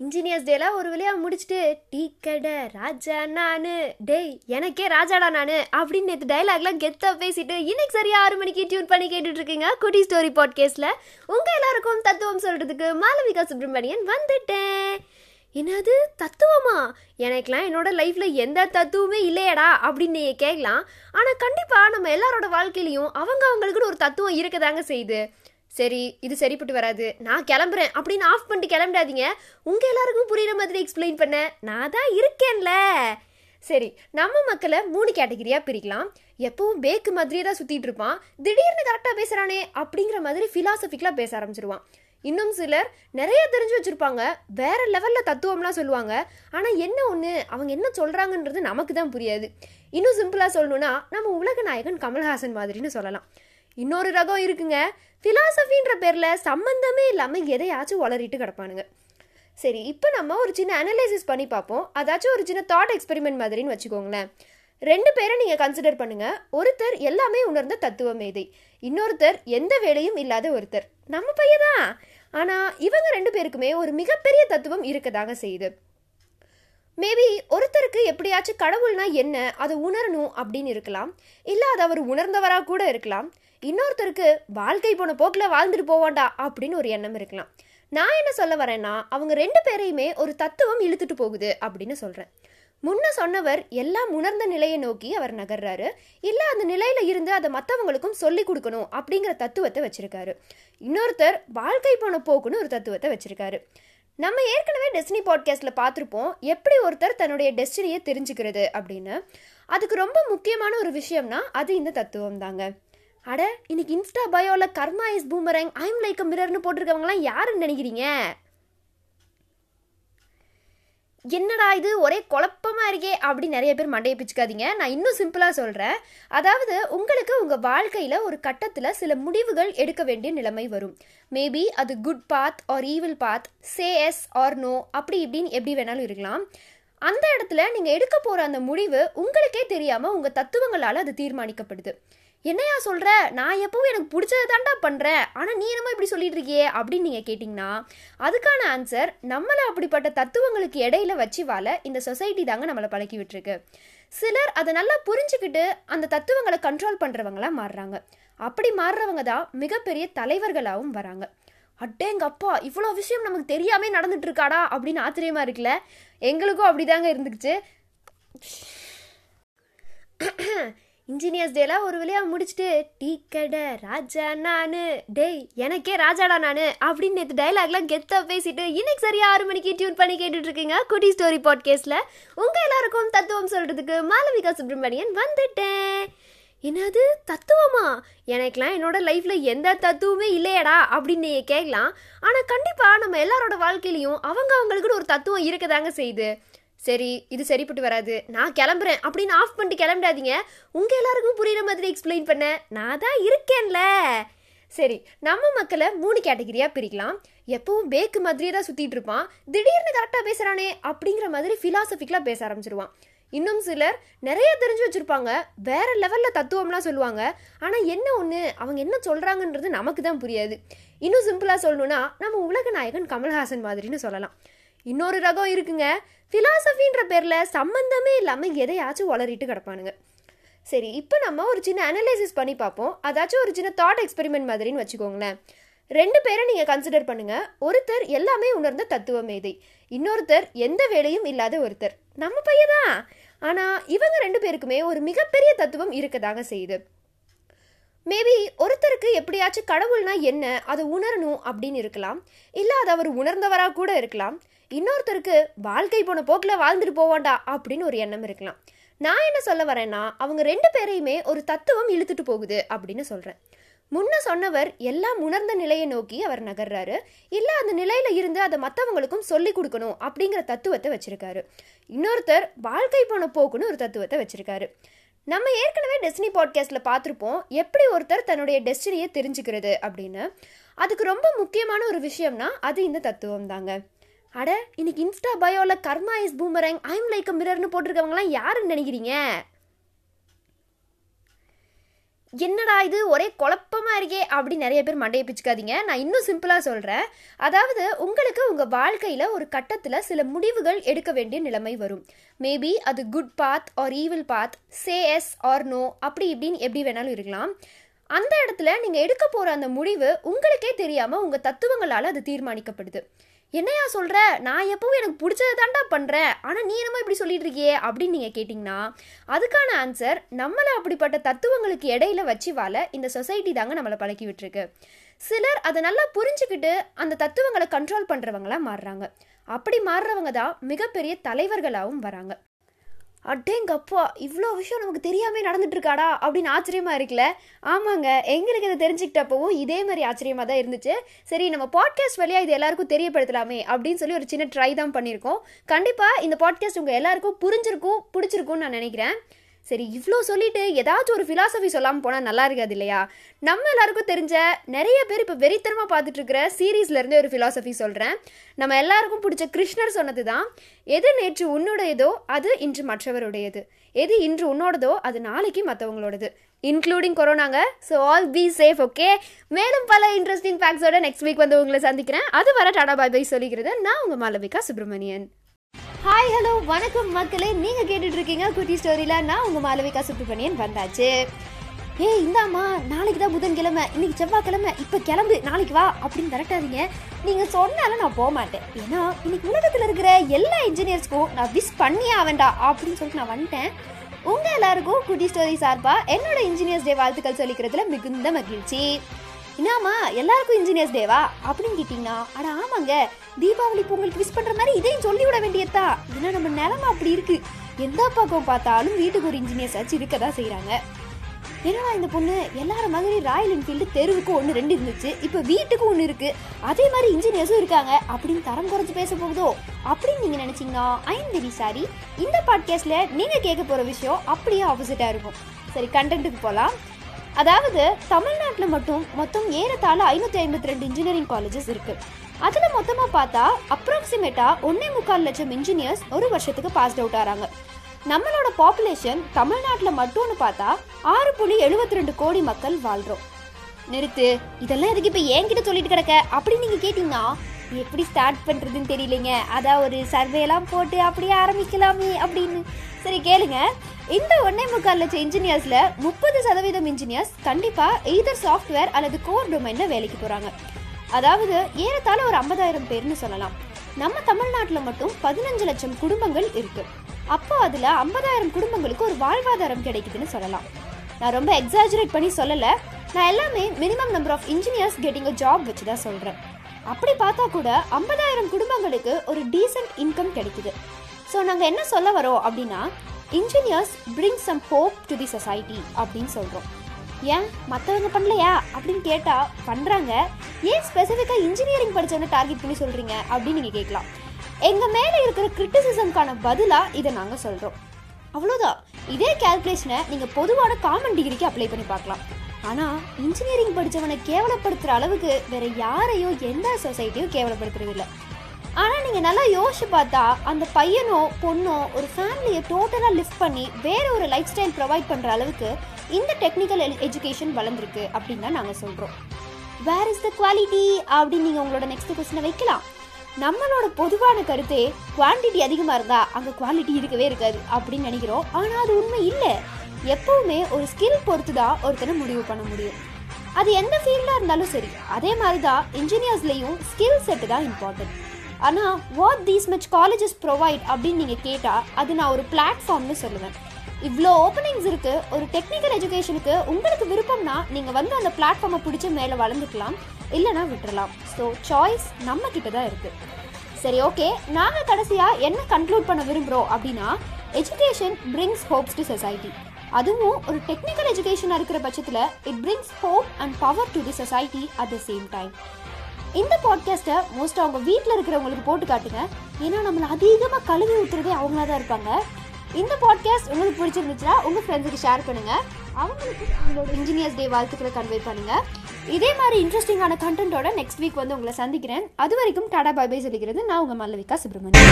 Engineers டேலாம் ஒரு வழியா முடிச்சுட்டு டீ கடை ராஜா நானு டேய் எனக்கே ராஜாடா நானு அப்படின்னு நேற்று டைலாக்லாம் கெத்தாக பேசிட்டு இன்னைக்கு சரியா ஆறு மணிக்கு டியூன் பண்ணி கேட்டுட்டு இருக்கீங்க குட்டி ஸ்டோரி பாட்கேஸ்ட்ல உங்கள் எல்லாருக்கும் தத்துவம் சொல்கிறதுக்கு மாலவிகா சுப்ரமணியன் வந்துட்டேன். என்னது தத்துவமா? எனக்குலாம் என்னோட லைஃப்ல எந்த தத்துவமே இல்லையடா அப்படின்னு நீங்க கேட்கலாம். ஆனா கண்டிப்பா நம்ம எல்லாரோட வாழ்க்கையிலையும் அவங்க அவங்களுக்குன்னு ஒரு தத்துவம் இருக்கதாங்க செய்யுது. சரி இது சரிப்பட்டு வராது. நான் கிளம்புறேன். அப்படின்னு ஆஃப் பண்ணிட்டு கிளம்பிடாதீங்க. உங்கள் எல்லாருக்கும் புரியுற மாதிரி எக்ஸ்பிளைன் பண்ண. நான் தான் இருக்கேன்ல. சரி நம்ம மக்களை மூணு கேட்டகிரியாக பிரிக்கலாம். எப்பவும் பேக்கு மாதிரியே தான் சுற்றிட்டு இருப்பான். திடீர்னு கரெக்டாக பேசுகிறானே அப்படிங்கிற மாதிரி ஃபிலாசபிக்கலாக பேச ஆரம்பிச்சிருவான். இன்னும் சிலர் நிறைய தெரிஞ்சு வச்சுருப்பாங்க. வேற லெவலில் தத்துவம்லாம் சொல்லுவாங்க. ஆனால் என்ன ஒன்று அவங்க என்ன சொல்கிறாங்கன்றது நமக்கு தான் புரியாது. இன்னும் சிம்பிளாக சொல்லணும்னா நம்ம உலக நாயகன் கமல்ஹாசன் மாதிரின்னு சொல்லலாம். இன்னொரு ரகம் இருக்குங்க. ஃபிலாசபின்ற பேரில் சம்மந்தமே இல்லாமல் எதையாச்சும் வளரிட்டு கிடப்பானுங்க. சரி இப்போ நம்ம ஒரு சின்ன அனலைசிஸ் பண்ணி பார்ப்போம். அதாச்சும் ஒரு சின்ன தாட் எக்ஸ்பெரிமெண்ட் மாதிரின்னு வச்சுக்கோங்களேன். ரெண்டு பேரை நீங்கள் கன்சிடர் பண்ணுங்கள் ஒருத்தர் எல்லாமே உணர்ந்த தத்துவ மேதை இன்னொருத்தர் எந்த வேலையும் இல்லாத ஒருத்தர். நம்ம பையன் தான். ஆனால் இவங்க ரெண்டு பேருக்குமே ஒரு மிகப்பெரிய தத்துவம் இருக்கதாங்க செய்யுது. மேபி ஒருத்தருக்கு எப்படியாச்சும் கடவுள்னா என்ன? அதை உணரணும் அப்படின்னு இருக்கலாம். இல்லை அதை அவர் உணர்ந்தவராக கூட இருக்கலாம். இன்னொருத்தருக்கு வாழ்க்கை போன போக்கில் வாழ்ந்துட்டு போவாண்டா அப்படின்னு ஒரு எண்ணம் இருக்கலாம். நான் என்ன சொல்ல வரேன்னா அவங்க ரெண்டு பேரையுமே ஒரு தத்துவம் இழுத்துட்டு போகுது அப்படின்னு சொல்கிறேன் முன்ன சொன்னவர் எல்லாம் உணர்ந்த நிலையை நோக்கி அவர் நகர்றாரு. இல்லை அந்த நிலையில இருந்து அதை மற்றவங்களுக்கும் சொல்லி கொடுக்கணும் அப்படிங்கிற தத்துவத்தை வச்சிருக்காரு. இன்னொருத்தர் வாழ்க்கை போன போக்குன்னு ஒரு தத்துவத்தை வச்சிருக்காரு. நம்ம ஏற்கனவே டெஸ்டினி பாட்காஸ்ட்ல பார்த்துருப்போம் எப்படி ஒருத்தர் தன்னுடைய டெஸ்டினியை தெரிஞ்சுக்கிறது அப்படின்னு. அதுக்கு ரொம்ப முக்கியமான ஒரு விஷயம்னா அது இந்த தத்துவம் தாங்க அட இன்னைக்கு insta பயோல karma is boomerang I'm like மிரர்னு போட்டிருக்கவங்களாம் யாருன்னு நினைக்கிறீங்க? என்னடா இது ஒரே குழப்பமாக இருக்கே அப்படி நிறைய பேர் மண்டையை பிச்சுக்காதீங்க. நான் இன்னும் சிம்பிளாக சொல்கிறேன் அதாவது உங்களுக்கு உங்கள் வாழ்க்கையில் ஒரு கட்டத்தில் சில முடிவுகள் எடுக்க வேண்டிய நிலைமை வரும். மேபி அது good path or evil path say yes or no அப்படி இப்படின்னு எப்படி வேணாலும் இருக்கலாம். அந்த இடத்துல நீங்கள் எடுக்க போகிற அந்த முடிவு உங்களுக்கே தெரியாமல் உங்கள் தத்துவங்களால் அது தீர்மானிக்கப்படுது. என்னையா சொல்கிற நான் எப்பவும் எனக்கு பிடிச்சதை தாண்டா பண்ணுறேன் ஆனால் நீ என்னமோ இப்படி சொல்லிட்டு இருக்கியே அப்படின்னு நீங்கள் கேட்டிங்கன்னா அதுக்கான ஆன்சர் நம்மளை அப்படிப்பட்ட தத்துவங்களுக்கு இடையில வச்சு வாழ இந்த சொசைட்டி தாங்க நம்மளை பழக்கி விட்டுருக்கு. சிலர் அதை நல்லா புரிஞ்சுக்கிட்டு அந்த தத்துவங்களை கண்ட்ரோல் பண்ணுறவங்களாம் மாறுறாங்க. அப்படி மாறுறவங்க தான் மிகப்பெரிய தலைவர்களாகவும் வராங்க. அட்டேங்கப்பா இவ்வளோ விஷயம் நமக்கு தெரியாமே நடந்துட்டு இருக்காடா அப்படின்னு ஆச்சரியமா இருக்குல்ல? எங்களுக்கும் அப்படிதாங்க இருந்துச்சு இன்ஜினியர்ஸ் டேலாம் ஒரு வழியா முடிச்சுட்டு டீ கடை ராஜா நானு டேய் எனக்கே ராஜாடா நானு அப்படின்னு நேற்று டைலாக்லாம் கெத்தா பேசிட்டு இன்னைக்கு சரியா ஆறு மணிக்கு டியூன் பண்ணி கேட்டுட்டு இருக்கீங்க குட்டி ஸ்டோரி பாட்கேஸ்ட்ல உங்க எல்லாருக்கும் தத்துவம் சொல்றதுக்கு மாலவிகா சுப்ரமணியன் வந்துட்டேன். என்னது தத்துவமா? எனக்குலாம் என்னோட லைஃப்ல எந்த தத்துவமே இல்லையடா அப்படின்னு நீங்க கேட்கலாம் ஆனா கண்டிப்பா நம்ம எல்லாரோட வாழ்க்கையிலையும் அவங்க அவங்களுக்குன்னு ஒரு தத்துவம் இருக்கதாங்க செய்யுது. சரி இது சரிப்பட்டு வராது. நான் கிளம்புறேன். அப்படின்னு ஆஃப் பண்ணிட்டு கிளம்பிடாதீங்க. உங்கள் எல்லாருக்கும் புரியுற மாதிரி எக்ஸ்பிளைன் பண்ண. நான் தான் இருக்கேன்ல. சரி நம்ம மக்களை மூணு கேட்டகரியாக பிரிக்கலாம். எப்பவும் பேக்கு மாதிரியே தான் சுற்றிட்டு இருப்பான். திடீர்னு கரெக்டாக பேசுகிறானே அப்படிங்கிற மாதிரி ஃபிலாசபிக்கலாக பேச ஆரம்பிச்சிருவான். இன்னும் சிலர் நிறைய தெரிஞ்சு வச்சுருப்பாங்க. வேற லெவலில் தத்துவம்லாம் சொல்லுவாங்க. ஆனால் என்ன ஒன்று அவங்க என்ன சொல்கிறாங்கன்றது நமக்கு தான் புரியாது. இன்னும் சிம்பிளாக சொல்லணுன்னா நம்ம உலக நாயகன் கமல்ஹாசன் மாதிரின்னு சொல்லலாம். இன்னொரு ரகம் இருக்குங்க. ஃபிலாசபின்ற பேரில் சம்மந்தமே இல்லாமல் எதையாச்சும் வளரிட்டு கிடப்பானுங்க. சரி இப்போ நம்ம ஒரு சின்ன அனலைசிஸ் பண்ணி பார்ப்போம். அதாச்சும் ஒரு சின்ன தாட் எக்ஸ்பெரிமெண்ட் மாதிரின்னு வச்சுக்கோங்களேன். ரெண்டு பேரை நீங்கள் கன்சிடர் பண்ணுங்கள் ஒருத்தர் எல்லாமே உணர்ந்த தத்துவ மேதை. இன்னொருத்தர் எந்த வேலையும் இல்லாத ஒருத்தர். நம்ம பையன் தான். ஆனால் இவங்க ரெண்டு பேருக்குமே ஒரு மிகப்பெரிய தத்துவம் இருக்கதாங்க செய்யுது. மேபி ஒருத்தருக்கு எப்படியாச்சும் கடவுள்னா என்ன அதை உணரணும் அப்படின்னு இருக்கலாம். இல்லை அதை அவர் உணர்ந்தவராக கூட இருக்கலாம். இன்னொருத்தருக்கு வாழ்க்கை போன போக்கில் வாழ்ந்துட்டு போவாண்டா அப்படின்னு ஒரு எண்ணம் இருக்கலாம். நான் என்ன சொல்ல வரேன்னா அவங்க ரெண்டு பேரையுமே ஒரு தத்துவம் இழுத்துட்டு போகுது அப்படின்னு சொல்கிறேன் முன்ன சொன்னவர் எல்லாம் உணர்ந்த நிலையை நோக்கி அவர் நகர்றாரு. இல்லை அந்த நிலையில இருந்து அதை மற்றவங்களுக்கும் சொல்லி கொடுக்கணும் அப்படிங்கிற தத்துவத்தை வச்சிருக்காரு. இன்னொருத்தர் வாழ்க்கை போன போக்குன்னு ஒரு தத்துவத்தை வச்சிருக்காரு. நம்ம ஏற்கனவே டெஸ்டினி பாட்காஸ்ட்டில் பார்த்துருப்போம் எப்படி ஒருத்தர் தன்னுடைய டெஸ்டினியை தெரிஞ்சுக்கிறது அப்படின்னு. அதுக்கு ரொம்ப முக்கியமான ஒரு விஷயம்னா அது இந்த தத்துவம் தாங்க அட இன்னைக்கு insta பயோல karma is boomerang I'm like மிரர்னு போட்டிருக்கவங்களாம் யாருன்னு நினைக்கிறீங்க? என்னடா இது? ஒரே குழப்பமாக இருக்கே அப்படி நிறைய பேர் மண்டையை பிச்சுக்காதீங்க. நான் இன்னும் சிம்பிளாக சொல்கிறேன் அதாவது உங்களுக்கு உங்கள் வாழ்க்கையில் ஒரு கட்டத்தில் சில முடிவுகள் எடுக்க வேண்டிய நிலைமை வரும். மேபி அது good path or evil path say yes or no அப்படி இப்படின்னு எப்படி வேணாலும் இருக்கலாம். அந்த இடத்துல நீங்கள் எடுக்க போகிற அந்த முடிவு உங்களுக்கே தெரியாமல் உங்கள் தத்துவங்களால் அது தீர்மானிக்கப்படுது. என்னையா சொல்கிற நான் எப்பவும் எனக்கு பிடிச்சதை தாண்டா பண்ணுறேன் ஆனால் நீ என்னமோ இப்படி சொல்லிட்டு இருக்கியே அப்படின்னு நீங்கள் கேட்டிங்கன்னா அதுக்கான ஆன்சர் நம்மளை அப்படிப்பட்ட தத்துவங்களுக்கு இடையில வச்சு வாழ இந்த சொசைட்டி தாங்க நம்மளை பழக்கி விட்டுருக்கு. சிலர் அதை நல்லா புரிஞ்சுக்கிட்டு அந்த தத்துவங்களை கண்ட்ரோல் பண்ணுறவங்களாம் மாறுறாங்க. அப்படி மாறுறவங்க தான் மிகப்பெரிய தலைவர்களாகவும் வராங்க. அட்டேங்கப்பா இவ்வளோ விஷயம் நமக்கு தெரியாமே நடந்துட்டுருக்காடா அப்படின்னு ஆச்சரியமாக இருக்குல்ல? ஆமாங்க எங்களுக்கு இதை தெரிஞ்சுக்கிட்டப்பவும் இதே மாதிரி ஆச்சரியமாக தான் இருந்துச்சு. சரி நம்ம பாட்காஸ்ட் வழியாக இது எல்லாருக்கும் தெரியப்படுத்தலாமே அப்படின்னு சொல்லி ஒரு சின்ன ட்ரை தான் பண்ணியிருக்கோம். கண்டிப்பாக இந்த பாட்காஸ்ட் உங்கள் எல்லாருக்கும் புரிஞ்சிருக்கும் பிடிச்சிருக்கும்னு நான் நினைக்கிறேன். சரி இவ்வளோ சொல்லிட்டு ஏதாச்சும் ஒரு ஃபிலாசபி சொல்லாமல் போனால் நல்லா இருக்காது இல்லையா? நம்ம எல்லாருக்கும் தெரிஞ்ச நிறைய பேர் இப்போ வெறித்தனமாக பார்த்துட்டு இருக்கிற சீரீஸ்லேருந்தே ஒரு ஃபிலாசபி சொல்கிறேன் நம்ம எல்லாருக்கும் பிடிச்ச கிருஷ்ணர் சொன்னது தான் எது நேற்று உன்னுடையதோ அது இன்று மற்றவருடையது. எது இன்று உன்னோடதோ அது நாளைக்கு மற்றவங்களோடது including கொரோனாங்க. So all be safe okay மேலும் பல இன்ட்ரெஸ்டிங் ஃபேக்ட்ஸோட நெக்ஸ்ட் வீக் வந்து உங்களை சந்திக்கிறேன். அது வர டாடா பாய் பை சொல்லிக்கிறது. நான் உங்கள் மாலவிகா சுப்ரமணியன் ஹாய் ஹலோ வணக்கம் மக்களே. நீங்க கேட்டுட்டு இருக்கீங்க குட்டி ஸ்டோரியில நான் உங்க மாலவிகா சுப்ரமணியன் வந்தாச்சு. ஏய் இந்தாம்மா. நாளைக்கு தான் புதன்கிழமை. இன்னைக்கு செவ்வாய்க்கிழமை. இப்போ கிளம்பு. நாளைக்கு வா அப்படின்னு விரட்டாதீங்க. நீங்கள் சொன்னாலும் நான் போக மாட்டேன் ஏன்னா இன்னைக்கு உலகத்தில் இருக்கிற எல்லா இன்ஜினியர்ஸ்க்கும் நான் விஷ் பண்ணியே ஆவேண்டா அப்படின்னு சொல்லிட்டு நான் வந்துட்டேன். உங்கள் எல்லாருக்கும் குட்டி ஸ்டோரி சார்பாக என்னோட இன்ஜினியர்ஸ் டே வாழ்த்துக்கள் சொல்லிக்கிறதுல மிகுந்த மகிழ்ச்சி. என்னம்மா எல்லாருக்கும் இன்ஜினியர்ஸ் டேவா அப்படின்னு கேட்டிங்கன்னா அட ஆமாங்க. தீபாவளி பொங்கலுக்கு விஷ் பண்ணுற மாதிரி இதையும் சொல்லி விட வேண்டியதா ஏன்னா நம்ம நிலமை அப்படி இருக்கு. எந்த பக்கம் பார்த்தாலும் வீட்டுக்கு ஒரு இன்ஜினியர்ஸ் ஆச்சு இருக்க தான் செய்கிறாங்க என்னடா இந்த பொண்ணு? எல்லாரும் மாதிரி ராயல் என்ஃபீல்டு தெருவுக்கு ஒன்று ரெண்டு இருந்துச்சு. இப்போ வீட்டுக்கு ஒன்று இருக்கு. அதே மாதிரி இன்ஜினியர்ஸும் இருக்காங்க. அப்படின்னு தரம் குறைச்சு பேச போகுதோ? அப்படின்னு நீங்கள் நினச்சிங்கன்னா ஐம் வெரி சாரி இந்த பாட்காஸ்டில் நீங்கள் கேட்க போகிற விஷயம் அப்படியே ஆப்போசிட்டாக இருக்கும். சரி கண்டென்ட்டுக்கு போகலாம் அதாவது தமிழ்நாட்டில் மட்டும் மொத்தம் ஏறத்தாழ ஐநூற்றி ஐம்பத்தி ரெண்டு இன்ஜினியரிங் காலேஜஸ் இருக்குது அதில் மொத்தமாக பார்த்தா அப்ராக்சிமேட்டாக ஒன்றே முக்கால் லட்சம் இன்ஜினியர்ஸ் ஒரு வருஷத்துக்கு பாஸ்ட் அவுட் ஆகிறாங்க நம்மளோட பாப்புலேஷன் தமிழ்நாட்டில் மட்டும்னு பார்த்தா ஆறு புள்ளி எழுபத்தி ரெண்டு கோடி மக்கள் வாழ்கிறோம் நிறுத்து இதெல்லாம் எதுக்கு இப்போ என்கிட்ட சொல்லிட்டு கிடக்க? அப்படின்னு நீங்கள் கேட்டிங்கன்னா எப்படி ஸ்டார்ட் பண்ணுறதுன்னு தெரியலைங்க. அதான் ஒரு சர்வேலாம் போட்டு அப்படியே ஆரம்பிக்கலாமே அப்படின்னு. சரி கேளுங்க. இந்த ஒன்னே முக்கால் லட்சம் இன்ஜினியர்ஸில் முப்பது சதவீதம் இன்ஜினியர்ஸ் கண்டிப்பாக எய்தர் சாஃப்ட்வேர் அல்லது கோர் டொமைனில் வேலைக்கு போகிறாங்க அதாவது ஏறத்தாழ ஒரு ஐம்பதாயிரம் பேர்னு சொல்லலாம். நம்ம தமிழ்நாட்டில் மட்டும் பதினஞ்சு லட்சம் குடும்பங்கள் இருக்கு. அப்போ அதில் ஐம்பதாயிரம் குடும்பங்களுக்கு ஒரு வாழ்வாதாரம் கிடைக்குதுன்னு சொல்லலாம். நான் ரொம்ப எக்ஸாஜரேட் பண்ணி சொல்லலை. நான் எல்லாமே minimum number of engineers getting a job வச்சு தான் சொல்கிறேன் அப்படி பார்த்தா கூட ஐம்பதாயிரம் குடும்பங்களுக்கு ஒரு டீசென்ட் இன்கம் கிடைக்குது. ஸோ நாங்கள் என்ன சொல்ல வரோம் அப்படின்னா engineers bring some hope to the society அப்படின்னு சொல்கிறோம் ஏன் மற்றவங்க பண்ணலையா அப்படின்னு கேட்டால் பண்ணுறாங்க ஏன் ஸ்பெசிஃபிக்காக இன்ஜினியரிங் படித்தவங்க டார்கெட் பண்ணி சொல்கிறீங்க அப்படின்னு நீங்கள் கேட்கலாம். எங்கள் மேலே இருக்கிற கிரிட்டிசிசம்க்கான பதிலாக இதை நாங்கள் சொல்கிறோம் அவ்வளோதான் இதே கால்குலேஷனை நீங்கள் பொதுவான காமன் டிகிரிக்கு அப்ளை பண்ணி பார்க்கலாம். ஆனால் இன்ஜினியரிங் படித்தவனை கேவலப்படுத்துகிற அளவுக்கு வேற யாரையோ எந்த சொசைட்டியும் கேவலப்படுத்துறது இல்லை. ஆனால் நீங்கள் நல்லா யோசிச்சு பார்த்தா அந்த பையனோ பொண்ணோ ஒரு ஃபேமிலியை டோட்டலாக லிஃப்ட் பண்ணி வேறு ஒரு லைஃப் ஸ்டைல் ப்ரொவைட் பண்ணுற அளவுக்கு இந்த டெக்னிக்கல் எஜுகேஷன் வளர்ந்துருக்கு அப்படின்னு தான் நாங்கள் சொல்கிறோம் வேர் இஸ் த குவாலிட்டி அப்படின்னு நீங்கள் உங்களோட நெக்ஸ்ட் கொஸ்டினை வைக்கலாம். நம்மளோட பொதுவான கருத்தே குவான்டிட்டி அதிகமாக இருந்தால் அங்கே குவாலிட்டி இருக்கவே இருக்காது அப்படின்னு நினைக்கிறோம். ஆனால் அது உண்மை இல்லை. எப்பவுமே ஒரு ஸ்கில் பொறுத்து தான் ஒருத்தனை முடிவு பண்ண முடியும். அது எந்த ஃபீல்டாக இருந்தாலும் சரி அதே மாதிரி தான் இன்ஜினியர்ஸ்லேயும் ஸ்கில் செட்டு தான் இம்பார்ட்டன்ட் ஆனால் what these much colleges provide அப்படின்னு நீங்கள் கேட்டால் அது நான் ஒரு பிளாட்ஃபார்ம்னு சொல்லுவேன். இவ்வளோ ஓப்பனிங்ஸ் இருக்குது ஒரு டெக்னிக்கல் எஜுகேஷனுக்கு உங்களுக்கு விருப்பம்னா நீங்கள் வந்து அந்த பிளாட்ஃபார்மை பிடிச்சி மேலே வளர்ந்துக்கலாம் இல்லைனா விட்டுறலாம். ஸோ சாய்ஸ் நம்ம கிட்ட தான் இருக்குது சரி ஓகே நாங்கள் கடைசியாக என்ன கன்க்ளூட் பண்ண விரும்புகிறோம் அப்படின்னா education brings hopes to society அதுவும் ஒரு டெக்னிக்கல் எஜுகேஷனாக இருக்கிற பட்சத்தில் it brings hope and power to the society at the same time இந்த பாட்காஸ்ட்டை மோஸ்ட் அவங்க வீட்டில் இருக்கிறவங்களுக்கு போட்டு காட்டுங்க. ஏன்னா நம்மளை அதிகமாக கழுவி ஊற்றுறதே அவங்களா தான் இருப்பாங்க. இந்த பாட்காஸ்ட் உங்களுக்கு பிடிச்சிருந்துச்சுன்னா உங்கள் ஃப்ரெண்ட்ஸுக்கு ஷேர் பண்ணுங்கள் அவங்களுக்கு அவங்களோட இன்ஜினியர்ஸ் டே வாழ்த்துக்களை கன்வே பண்ணுங்கள் இதே மாதிரி இன்ட்ரெஸ்டிங்கான கண்டென்ட்டோட நெக்ஸ்ட் வீக் வந்து உங்களை சந்திக்கிறேன். அது வரைக்கும் டாடா பை பை சொல்லிக்கிறது நான் உங்கள் மல்லவிகா சுப்ரமணியன்